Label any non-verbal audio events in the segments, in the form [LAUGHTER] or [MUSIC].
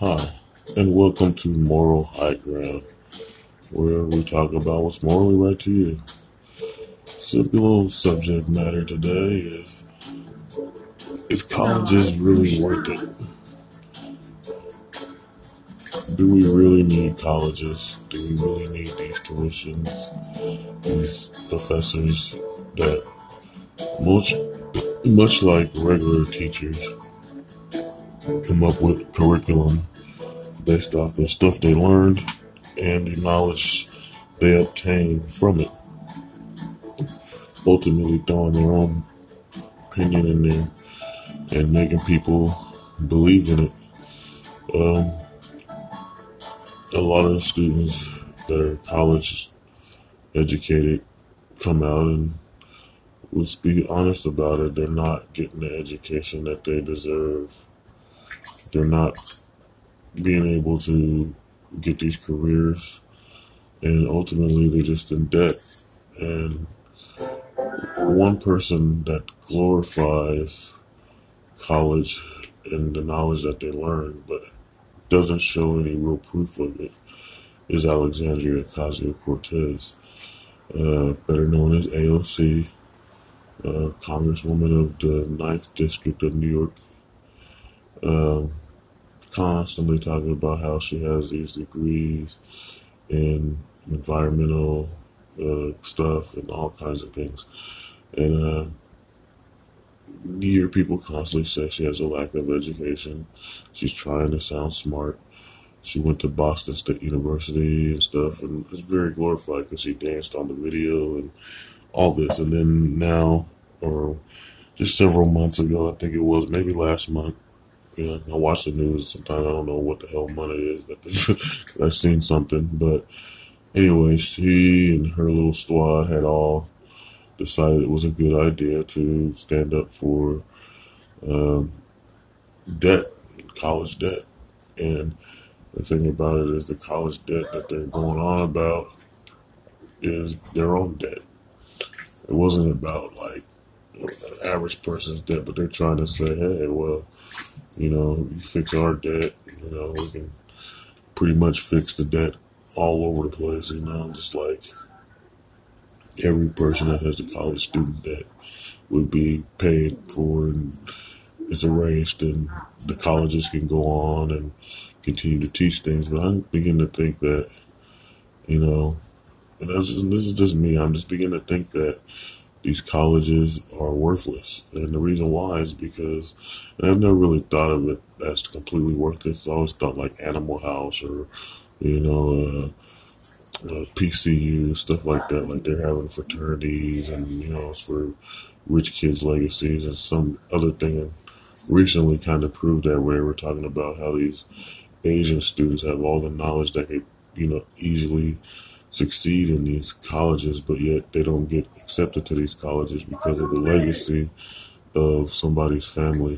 Hi, and welcome to Moral High Ground, where we talk about what's morally right to you. Simple subject matter today is Is colleges really worth it? Do we really need colleges? Do we really need these tuitions, these professors that much, much like regular teachers come up with curriculum based off the stuff they learned and the knowledge they obtained from it. Ultimately, throwing their own opinion in there and making people believe in it. Um, a lot of students that are college educated come out and let's be honest about it, they're not getting the education that they deserve. They're not being able to get these careers, and ultimately they're just in debt. And one person that glorifies college and the knowledge that they learn, but doesn't show any real proof of it, is Alexandria Ocasio Cortez, uh, better known as AOC, uh, Congresswoman of the 9th District of New York. Um, constantly talking about how she has these degrees in environmental uh, stuff and all kinds of things. And uh, you hear people constantly say she has a lack of education. She's trying to sound smart. She went to Boston State University and stuff, and it's very glorified because she danced on the video and all this. And then now, or just several months ago, I think it was, maybe last month, you know, I watch the news. Sometimes I don't know what the hell money is that this, [LAUGHS] I've seen something, but anyway, she and her little squad had all decided it was a good idea to stand up for um, debt, college debt, and the thing about it is the college debt that they're going on about is their own debt. It wasn't about like average person's debt, but they're trying to say, hey, well, you know, you fix our debt, you know, we can pretty much fix the debt all over the place, you know, just like every person that has a college student debt would be paid for and is erased and the colleges can go on and continue to teach things. But I'm beginning to think that, you know, and this is just me, I'm just beginning to think that these colleges are worthless. And the reason why is because, I've never really thought of it as completely worthless. I always thought like Animal House or, you know, uh, uh, PCU, stuff like that. Like they're having fraternities and, you know, it's for rich kids' legacies and some other thing recently kind of proved that where we're talking about how these Asian students have all the knowledge that could, you know, easily succeed in these colleges, but yet they don't get accepted to these colleges because of the legacy of somebody's family.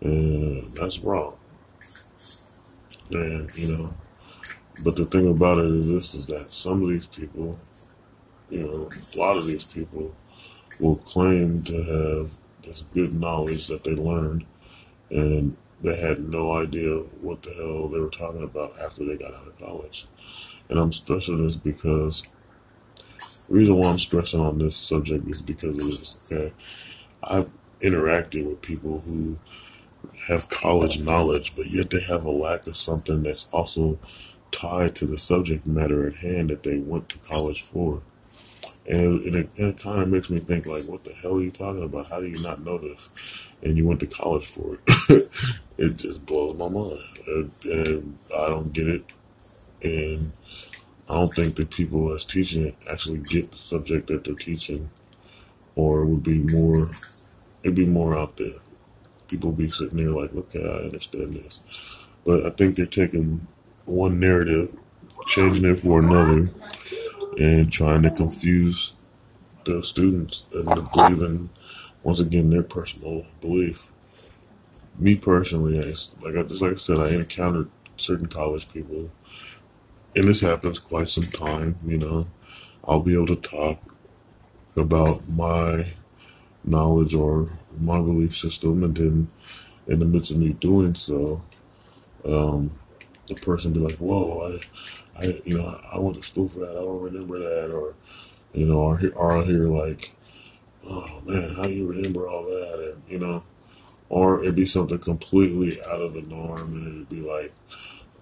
And that's wrong. And, you know, but the thing about it is this is that some of these people, you know, a lot of these people will claim to have this good knowledge that they learned and they had no idea what the hell they were talking about after they got out of college. And I'm stressing this because the reason why I'm stressing on this subject is because of this, okay? I've interacted with people who have college knowledge, but yet they have a lack of something that's also tied to the subject matter at hand that they went to college for. And, and it, it kind of makes me think, like, what the hell are you talking about? How do you not know this? And you went to college for it. [LAUGHS] it just blows my mind. And I don't get it. And I don't think the people that's teaching it actually get the subject that they're teaching, or would be more, it'd be more out there. People be sitting there like, okay, I understand this, but I think they're taking one narrative, changing it for another, and trying to confuse the students and believing once again their personal belief. Me personally, I, like I just like I said, I encountered certain college people and this happens quite some time, you know, I'll be able to talk about my knowledge or my belief system, and then in the midst of me doing so, um, the person be like, "Whoa, I, I, you know, I went to school for that. I don't remember that," or you know, or, or I'll hear like, "Oh man, how do you remember all that?" And you know, or it'd be something completely out of the norm, and it'd be like,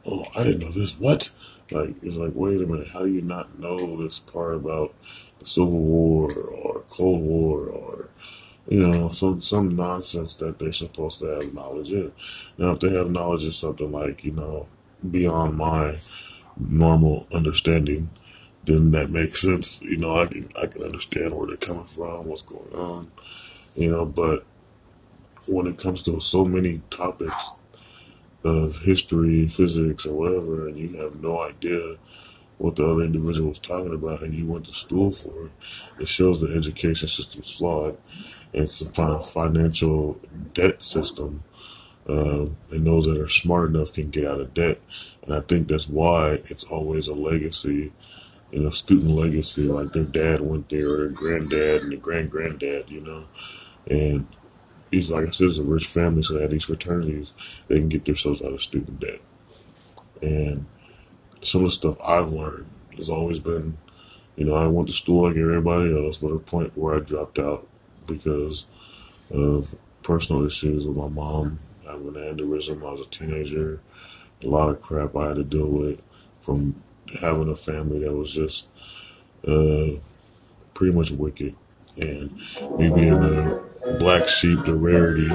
"Oh, I didn't know this. What?" Like it's like, wait a minute, how do you not know this part about the Civil War or Cold War or you know some some nonsense that they're supposed to have knowledge in? Now, if they have knowledge of something like you know beyond my normal understanding, then that makes sense. You know, I can I can understand where they're coming from, what's going on. You know, but when it comes to so many topics of history, physics, or whatever, and you have no idea what the other individual was talking about and you went to school for it, it shows the education system's flawed. And it's a financial debt system. Um, and those that are smart enough can get out of debt. And I think that's why it's always a legacy, you know, student legacy. Like their dad went there, or their granddad and their grand granddad, you know. And like I said, it's a rich family, so they have these fraternities, they can get themselves out of student debt. And some of the stuff I've learned has always been, you know, I went to school like everybody else, but a point where I dropped out because of personal issues with my mom having an aneurysm I was a teenager. A lot of crap I had to deal with from having a family that was just uh, pretty much wicked. And me being the black sheep, the rarity,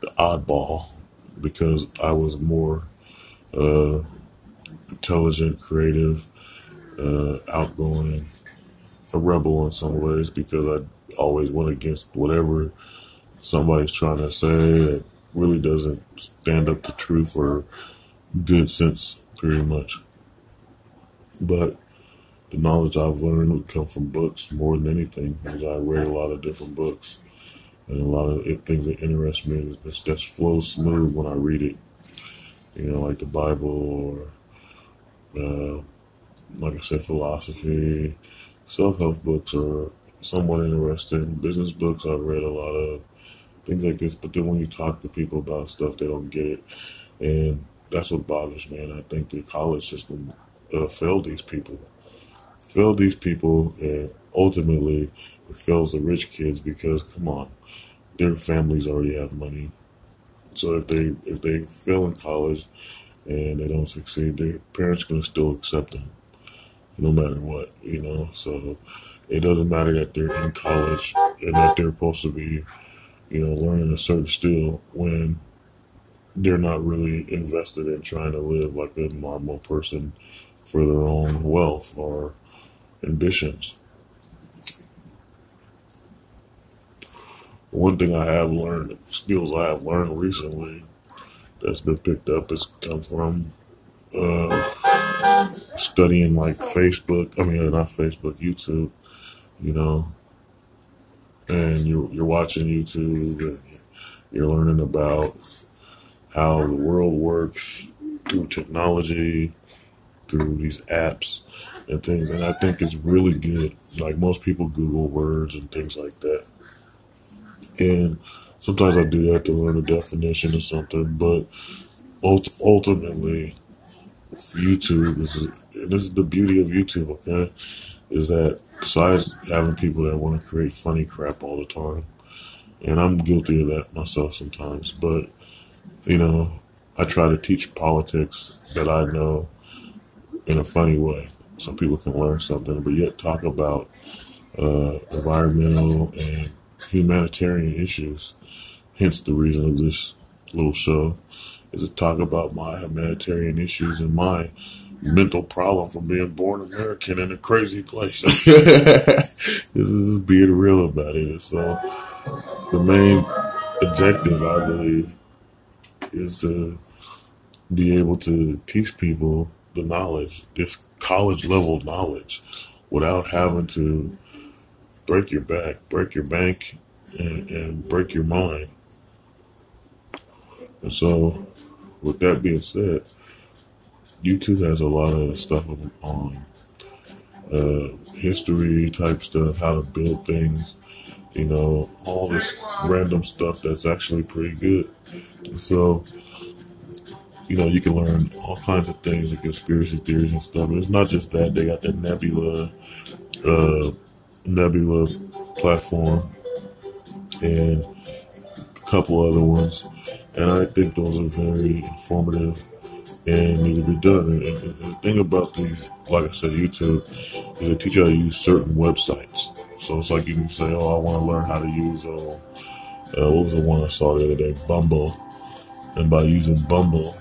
the oddball, because I was more uh, intelligent, creative, uh, outgoing, a rebel in some ways because I always went against whatever somebody's trying to say that really doesn't stand up to truth or good sense, pretty much. But the knowledge I've learned would come from books more than anything, because I read a lot of different books and a lot of things that interest me. Just flows smooth when I read it, you know, like the Bible or uh, like I said, philosophy, self help books are somewhat interesting. Business books I've read a lot of things like this, but then when you talk to people about stuff, they don't get it, and that's what bothers me. And I think the college system uh, failed these people, failed these people, and ultimately it fails the rich kids because come on, their families already have money. So if they if they fail in college, and they don't succeed, their parents to still accept them no matter what, you know. So it doesn't matter that they're in college and that they're supposed to be, you know, learning a certain skill when they're not really invested in trying to live like a normal person for their own wealth or ambitions. One thing I have learned, skills I have learned recently that's been picked up has come from uh, studying like Facebook. I mean, not Facebook, YouTube. You know, and you're you're watching YouTube. you're learning about how the world works through technology, through these apps and things. And I think it's really good. Like most people Google words and things like that. And Sometimes I do that to learn a definition or something, but ultimately, YouTube is, and this is the beauty of YouTube, okay, is that besides having people that want to create funny crap all the time, and I'm guilty of that myself sometimes, but, you know, I try to teach politics that I know in a funny way so people can learn something, but yet talk about uh, environmental and humanitarian issues Hence the reason of this little show is to talk about my humanitarian issues and my mental problem from being born American in a crazy place. [LAUGHS] this is being real about it. So the main objective, I believe, is to be able to teach people the knowledge, this college level knowledge, without having to break your back, break your bank, and, and break your mind and so, with that being said, YouTube has a lot of stuff on uh, history type stuff, how to build things, you know, all this random stuff that's actually pretty good. And so, you know, you can learn all kinds of things, like conspiracy theories and stuff. It's not just that. They got the Nebula, uh, Nebula platform, and a couple other ones. And I think those are very informative and need to be done. And, and, and the thing about these, like I said, YouTube, is they teach you how to use certain websites. So it's like you can say, oh, I want to learn how to use, uh, uh, what was the one I saw the other day? Bumble. And by using Bumble,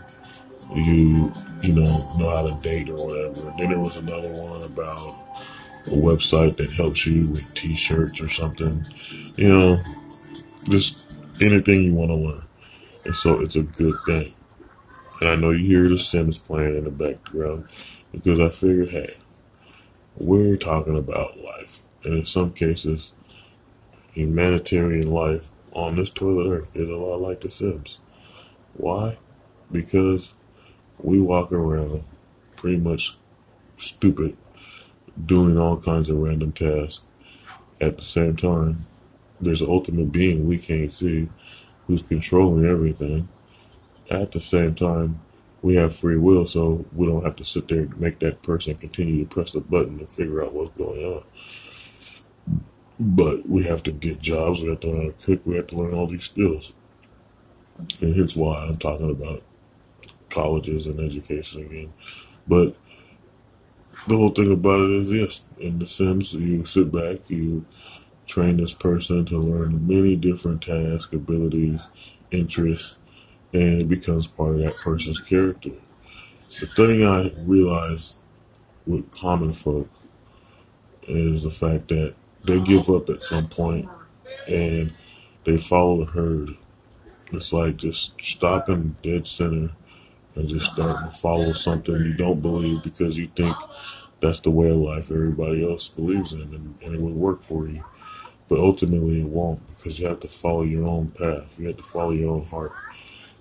you, you know, know how to date or whatever. Then there was another one about a website that helps you with t-shirts or something. You know, just anything you want to learn. And so it's a good thing. And I know you hear the Sims playing in the background because I figured, hey, we're talking about life. And in some cases, humanitarian life on this toilet earth is a lot like the Sims. Why? Because we walk around pretty much stupid, doing all kinds of random tasks. At the same time, there's an ultimate being we can't see who's controlling everything at the same time, we have free will, so we don't have to sit there and make that person continue to press the button to figure out what's going on. But we have to get jobs, we have to learn how to cook, we have to learn all these skills. And hence why I'm talking about colleges and education again. But the whole thing about it is yes, in the sense you sit back, you train this person to learn many different tasks, abilities, interests, and it becomes part of that person's character. The thing I realize with common folk is the fact that they give up at some point and they follow the herd. It's like just stopping dead center and just to follow something you don't believe because you think that's the way of life everybody else believes in and, and it would work for you. But ultimately it won't because you have to follow your own path. You have to follow your own heart.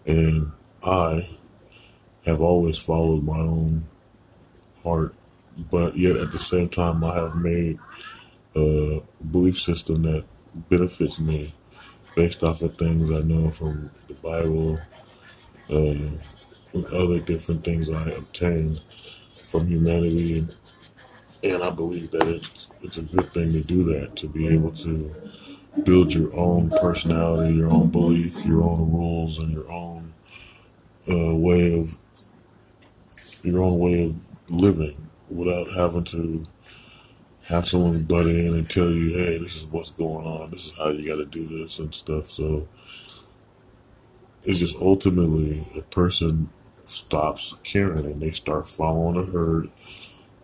And I have always followed my own heart, but yet at the same time, I have made a belief system that benefits me based off of things I know from the Bible uh, and other different things I obtained from humanity. And, and I believe that it's, it's a good thing to do that, to be able to build your own personality, your own belief, your own rules, and your own uh, way of your own way of living without having to have someone butt in and tell you, hey, this is what's going on, this is how you got to do this and stuff. So it's just ultimately a person stops caring and they start following a herd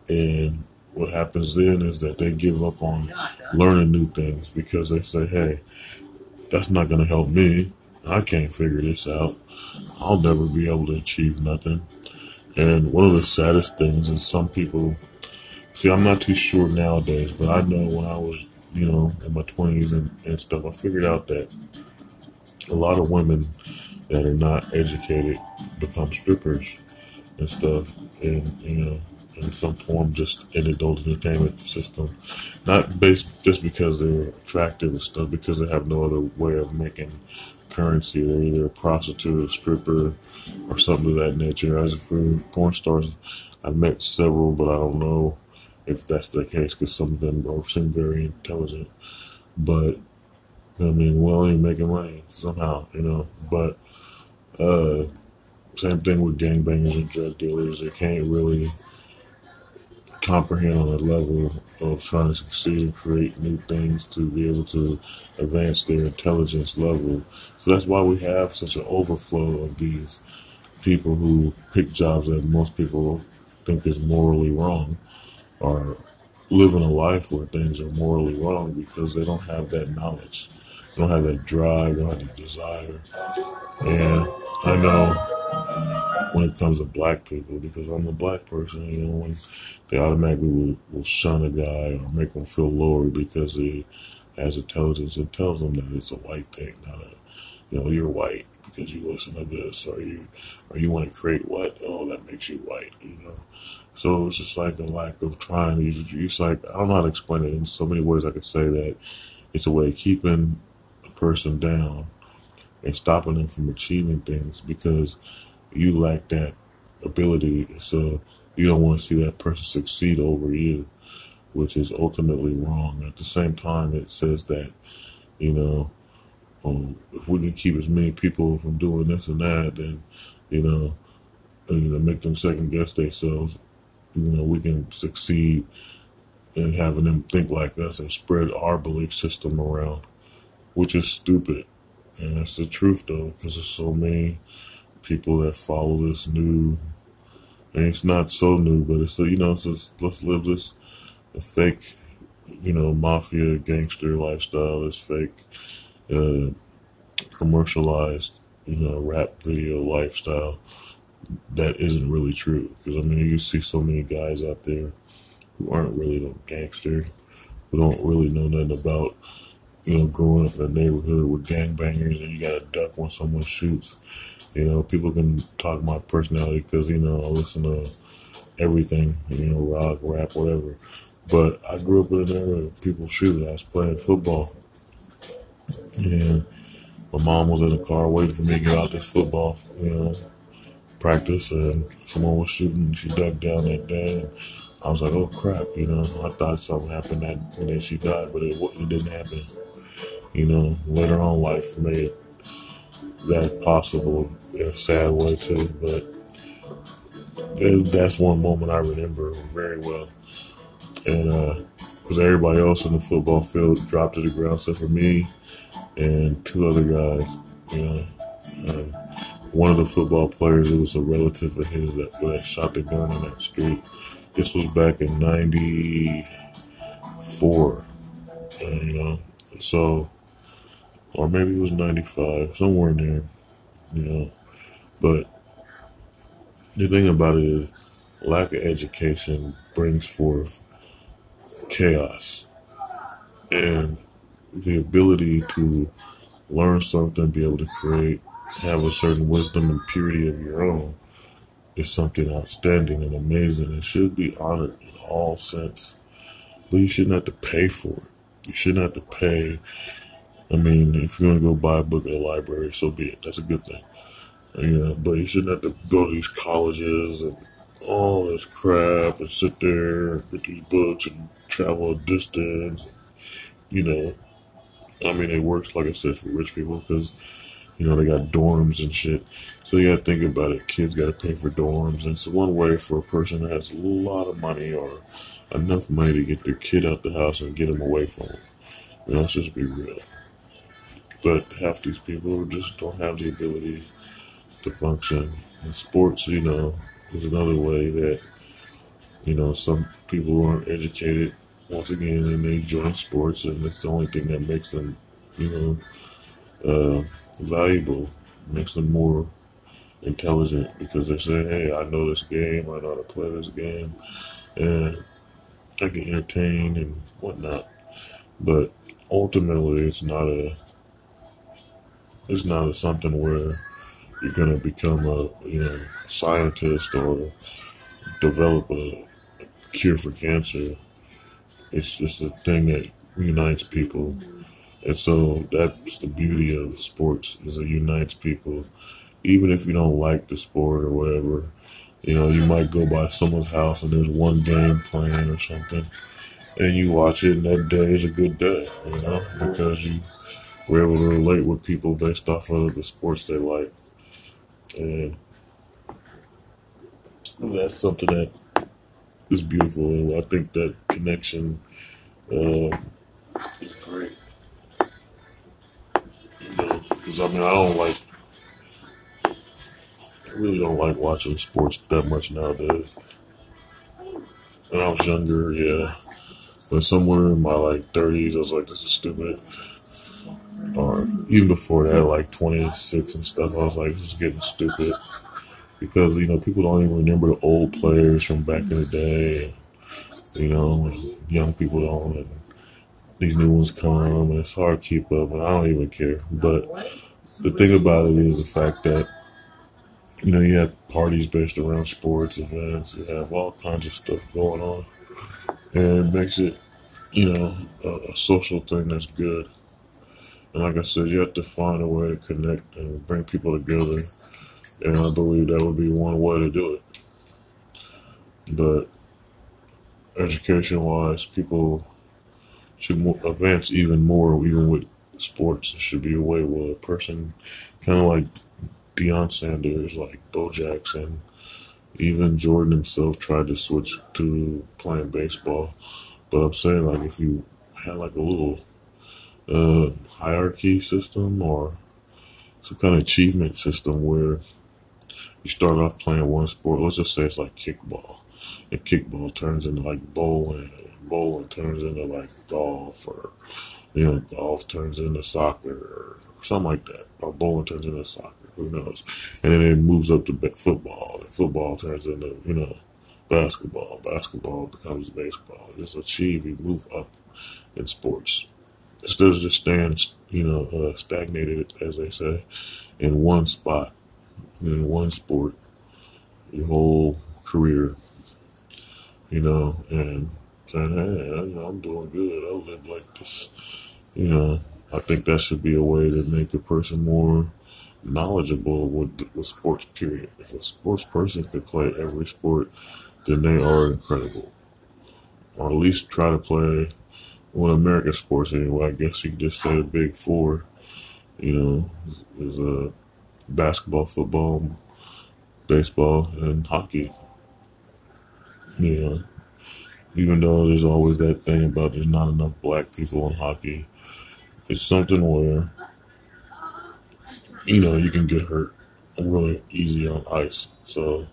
and what happens then is that they give up on learning new things because they say, hey, that's not going to help me. I can't figure this out. I'll never be able to achieve nothing. And one of the saddest things is some people, see, I'm not too sure nowadays, but I know when I was, you know, in my 20s and, and stuff, I figured out that a lot of women that are not educated become strippers and stuff. And, you know, in some form just in adult entertainment system. Not based just because they're attractive and stuff, because they have no other way of making currency. They're either a prostitute, a stripper, or something of that nature. As for porn stars, I've met several, but I don't know if that's the case because some of them are seem very intelligent. But I mean, well, you're making money somehow, you know. But uh, same thing with gangbangers and drug dealers. They can't really comprehend on a level of trying to succeed and create new things to be able to advance their intelligence level. So that's why we have such an overflow of these people who pick jobs that most people think is morally wrong or living a life where things are morally wrong because they don't have that knowledge. Don't have that drive, don't have the desire. And I know when it comes to black people because I'm a black person, you know, they automatically will, will shun a guy or make him feel lower because he has intelligence and tells them that it's a white thing, not a, you know, you're white because you listen to this or you, or you want to create what? Oh, that makes you white, you know. So it's just like a lack of trying. It's like, I don't know how to explain it in so many ways I could say that it's a way of keeping person down and stopping them from achieving things because you lack that ability, so you don't want to see that person succeed over you, which is ultimately wrong. At the same time, it says that, you know, um, if we can keep as many people from doing this and that, then, you know, you know, make them second guess themselves. You know, we can succeed in having them think like us and spread our belief system around, which is stupid. And that's the truth, though, because there's so many people that follow this new, and it's not so new, but it's you know, it's just, let's live this fake, you know, mafia gangster lifestyle, this fake, uh, commercialized, you know, rap video lifestyle that isn't really true. Because I mean, you see so many guys out there who aren't really no gangster, who don't really know nothing about, you know, growing up in a neighborhood with gangbangers and you gotta duck when someone shoots. You know, people can talk my personality because, you know, I listen to everything, you know, rock, rap, whatever. But I grew up in an era people shoot. I was playing football. And my mom was in the car waiting for me to get out this football, you know, practice. And someone was shooting. She ducked down that day. And I was like, oh crap, you know, I thought something happened that, and then she died, but it, it didn't happen. You know, later on life made that possible in a sad way too, but that's one moment I remember very well. And, uh, because everybody else in the football field dropped to the ground except for me and two other guys. You know, um, one of the football players, it was a relative of his that, that shot the gun on that street. This was back in '94, uh, you know. So, or maybe it was '95, somewhere in there, you know. But the thing about it is, lack of education brings forth chaos, and the ability to learn something, be able to create, have a certain wisdom and purity of your own is something outstanding and amazing and should be honored in all sense. But you shouldn't have to pay for it. You shouldn't have to pay. I mean, if you're to go buy a book at a library, so be it. That's a good thing. You know, but you shouldn't have to go to these colleges and all this crap and sit there and get these books and travel a distance. You know, I mean, it works, like I said, for rich people because you know, they got dorms and shit. So you gotta think about it. Kids gotta pay for dorms. And it's one way for a person that has a lot of money or enough money to get their kid out the house and get them away from them. You know, let's just be real. But half these people just don't have the ability to function. And sports, you know, is another way that, you know, some people aren't educated once again and they join sports and it's the only thing that makes them, you know, uh, valuable, makes them more intelligent because they're saying, hey, I know this game, I know how to play this game, and I get entertained and whatnot. But ultimately, it's not a it's not something where you're gonna become a you know scientist or develop a cure for cancer. It's just a thing that unites people and so that's the beauty of sports is it unites people. Even if you don't like the sport or whatever, you know, you might go by someone's house and there's one game playing or something, and you watch it, and that day is a good day, you know, because you were able to relate with people based off of the sports they like, and that's something that is beautiful, and I think that connection uh, is great. Because, I mean, I don't like, I really don't like watching sports that much nowadays. When I was younger, yeah. But somewhere in my, like, 30s, I was like, this is stupid. Or even before that, like 26 and stuff, I was like, this is getting stupid. Because, you know, people don't even remember the old players from back in the day. You know, young people don't. And, these new ones come and it's hard to keep up and I don't even care. But the thing about it is the fact that you know you have parties based around sports events, you have all kinds of stuff going on, and it makes it you know a, social thing that's good. And like I said, you have to find a way to connect and bring people together And I believe that would be one way to do it. But education wise, people should advance even more, even with sports. It should be a way where a person, kind of like Deion Sanders, like Bo Jackson, even Jordan himself tried to switch to playing baseball. But I'm saying, like, if you had like a little uh, hierarchy system or some kind of achievement system where you start off playing one sport, let's just say it's like kickball, and kickball turns into like bowling, bowling turns into like golf, or you know, golf turns into soccer, or something like that, or bowling turns into soccer. Who knows? And then it moves up to football, and football turns into you know basketball. Basketball becomes baseball. Just achieve, you move up in sports instead of just staying, you know, uh, stagnated, as they say, in one spot, in one sport, your whole career, you know, and saying, hey, you know, I'm doing good. I live like this, you know. I think that should be a way to make a person more knowledgeable with, with sports. Period. If a sports person could play every sport, then they are incredible, or at least try to play well, American sports anyway. I guess you could just say the big four. You know, is, is uh, basketball, football, baseball, and hockey. You know, even though there's always that thing about there's not enough black people in hockey, it's something where you know you can get hurt really easy on ice. So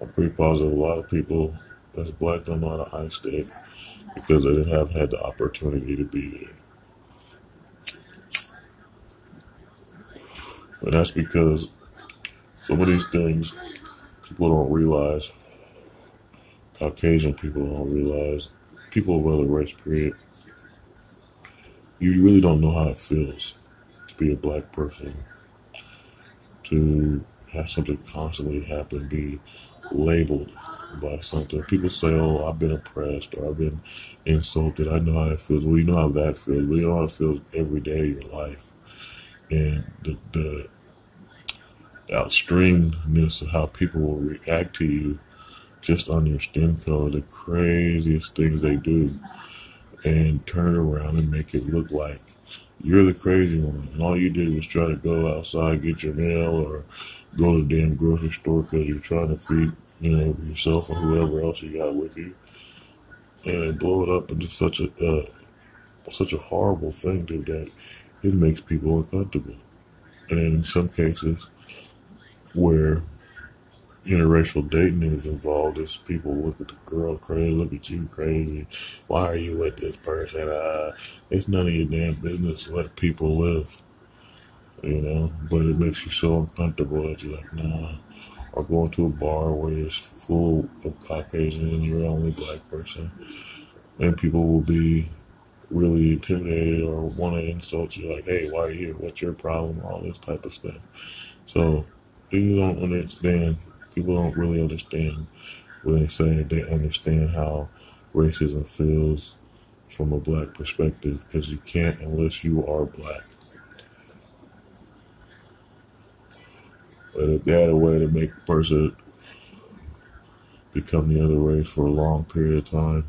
I'm pretty positive a lot of people that's black don't know how to ice skate because they didn't have had the opportunity to be there. And that's because some of these things people don't realize, Caucasian people don't realize, people of other race, period, you really don't know how it feels to be a black person, to have something constantly happen, be labeled by something. People say, "Oh, I've been oppressed or I've been insulted." I know how it feels. You know how that feels. We know how it feels every day of your life, and the the extremeness of how people will react to you just on your skin color, the craziest things they do, and turn it around and make it look like you're the crazy one, and all you did was try to go outside, get your mail, or go to the damn grocery store because you're trying to feed you know, yourself or whoever else you got with you, and blow it up into such a uh, such a horrible thing, dude, that it makes people uncomfortable. And in some cases, where interracial dating is involved, is people look at the girl crazy, look at you crazy. Why are you with this person? Uh, it's none of your damn business. Let people live, you know. But it makes you so uncomfortable that you're like, nah or going to a bar where it's full of Caucasians and you're the only black person, and people will be really intimidated or want to insult you, like, "Hey, why are you here? What's your problem?" All this type of stuff. So people don't understand. People don't really understand when they say they understand how racism feels from a black perspective because you can't unless you are black. But if they had a way to make a person become the other race for a long period of time,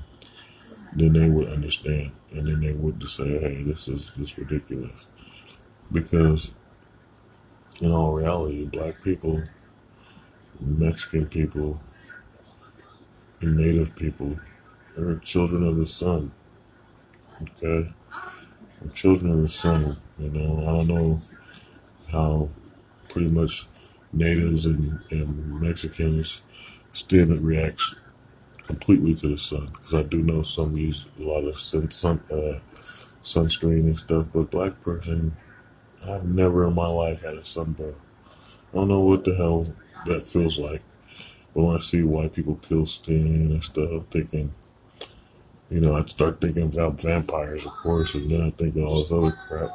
then they would understand. And then they would say, hey, this is this ridiculous. Because in all reality, black people, Mexican people, and native people are children of the sun. Okay? Children of the sun. You know, I don't know how pretty much natives and, and Mexicans still reacts completely to the sun because I do know some use a lot of sun, sun uh, sunscreen and stuff, but black person, I've never in my life had a sunburn. I don't know what the hell that feels like. But when I see white people peel skin and stuff, thinking, you know, I start thinking about vampires, of course, and then I think of all this other crap.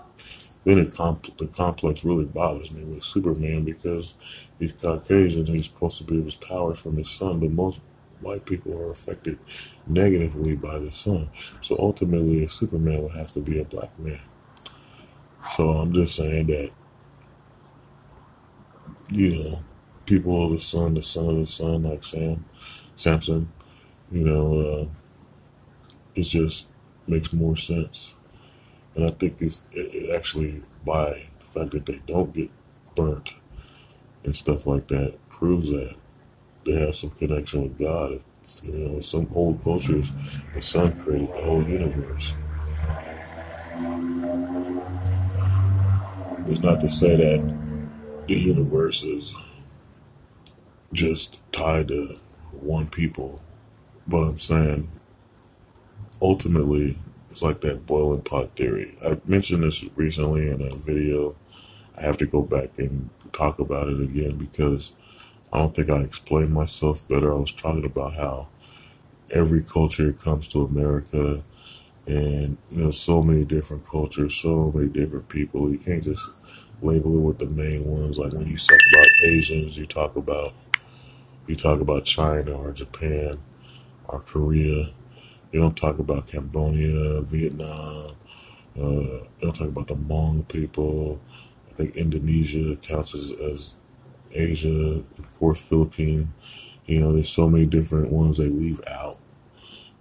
Comp- the complex really bothers me with Superman because he's Caucasian. He's supposed to be his powers from his son, but most white people are affected negatively by the sun. So ultimately, a Superman would have to be a black man. So I'm just saying that, you know, people of the sun, the son of the sun, like Sam, Samson, you know, uh, it just makes more sense. And I think it's it actually by the fact that they don't get burnt and stuff like that proves that they have some connection with God. You know, some old cultures, the sun created the whole universe. It's not to say that the universe is just tied to one people, but I'm saying ultimately it's like that boiling pot theory. I mentioned this recently in a video. I have to go back and talk about it again because I don't think I explained myself better. I was talking about how every culture comes to America and you know so many different cultures, so many different people. You can't just label it with the main ones. Like when you talk about Asians, you talk about you talk about China or Japan or Korea. You don't talk about Cambodia, Vietnam. Uh, you don't talk about the Hmong people. I think Indonesia counts as, as Asia, of course, Philippines. You know, there's so many different ones they leave out.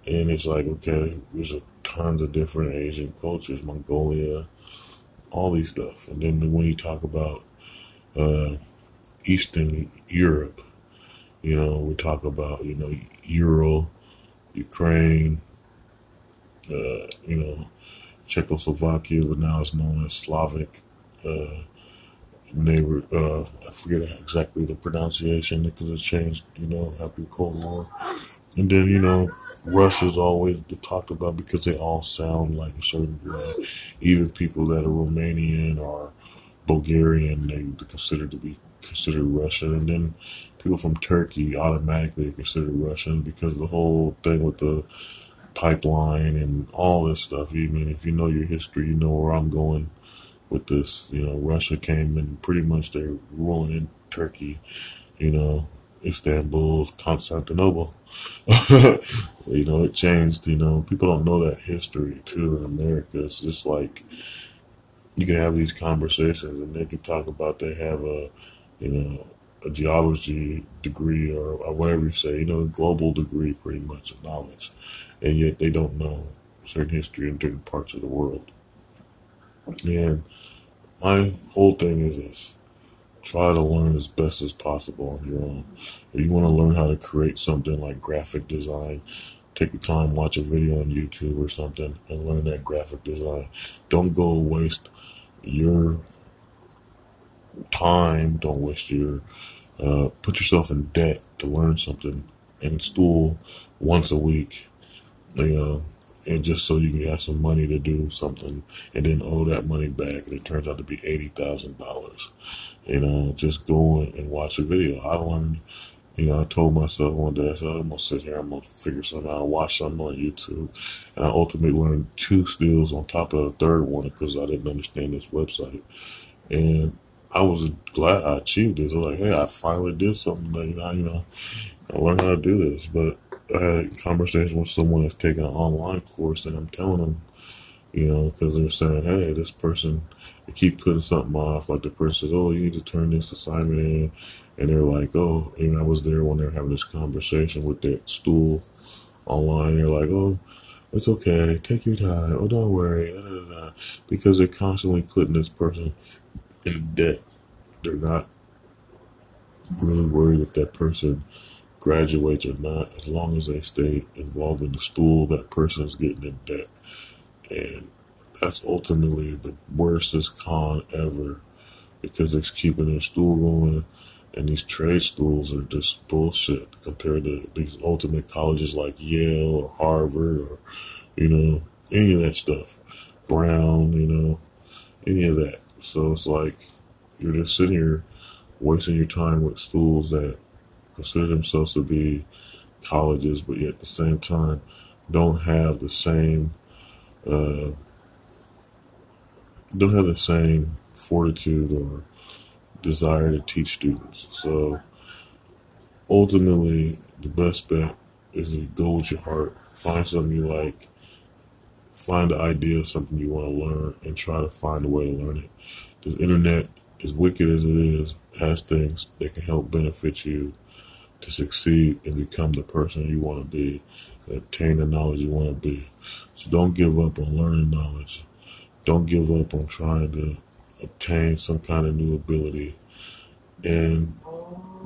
And it's like, okay, there's a tons of different Asian cultures, Mongolia, all these stuff. And then when you talk about uh, Eastern Europe, you know, we talk about, you know, Euro, Ukraine, uh, you know, Czechoslovakia, but now it's known as Slavic. Uh, neighbor, uh, I forget exactly the pronunciation because it changed, you know, after the Cold War. And then, you know, Russia's always talked about because they all sound like a certain way. Even people that are Romanian or Bulgarian, they consider to be considered Russian. And then people from Turkey automatically are considered Russian because the whole thing with the pipeline and all this stuff. You mean if you know your history, you know where I'm going with this. You know, Russia came and pretty much they're ruling in Turkey. You know, Istanbul's Constantinople. [LAUGHS] you know, it changed. You know, people don't know that history too in America. It's just like you can have these conversations and they can talk about they have a, you know, a geology degree or, or whatever you say, you know, a global degree pretty much of knowledge, and yet they don't know certain history in certain parts of the world. And my whole thing is this try to learn as best as possible on your own. If you want to learn how to create something like graphic design, take the time, watch a video on YouTube or something, and learn that graphic design. Don't go waste your time. Don't waste your uh, put yourself in debt to learn something in school once a week. You know, and just so you can have some money to do something and then owe that money back and it turns out to be eighty thousand dollars you know just go and watch a video i learned you know i told myself one day i said i'm gonna sit here i'm gonna figure something out watch something on youtube and i ultimately learned two skills on top of the third one because i didn't understand this website and I was glad I achieved this. I was like, hey, I finally did something. That, you know, you know, I learned how to do this. But I had a conversation with someone that's taking an online course, and I'm telling them, you know, because they're saying, hey, this person, they keep putting something off. Like the person says, oh, you need to turn this assignment in. And they're like, oh, and I was there when they were having this conversation with that stool online. They're like, oh, it's okay. Take your time. Oh, don't worry. Da, da, da. Because they're constantly putting this person in debt. They're not really worried if that person graduates or not, as long as they stay involved in the school, that person is getting in debt. And that's ultimately the worstest con ever because it's keeping their school going. And these trade schools are just bullshit compared to these ultimate colleges like Yale or Harvard or, you know, any of that stuff. Brown, you know, any of that. So it's like you're just sitting here wasting your time with schools that consider themselves to be colleges, but yet at the same time don't have the same uh, don't have the same fortitude or desire to teach students. So ultimately, the best bet is to go with your heart, find something you like, find the idea of something you want to learn, and try to find a way to learn it. The internet as wicked as it is, has things that can help benefit you to succeed and become the person you want to be, and obtain the knowledge you want to be. So don't give up on learning knowledge. Don't give up on trying to obtain some kind of new ability. And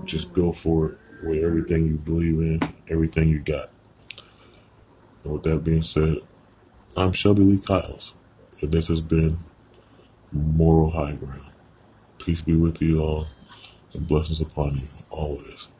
just go for it with everything you believe in, everything you got. And with that being said, I'm Shelby Lee Kyles, and this has been Moral High Ground. Peace be with you all, and blessings upon you always.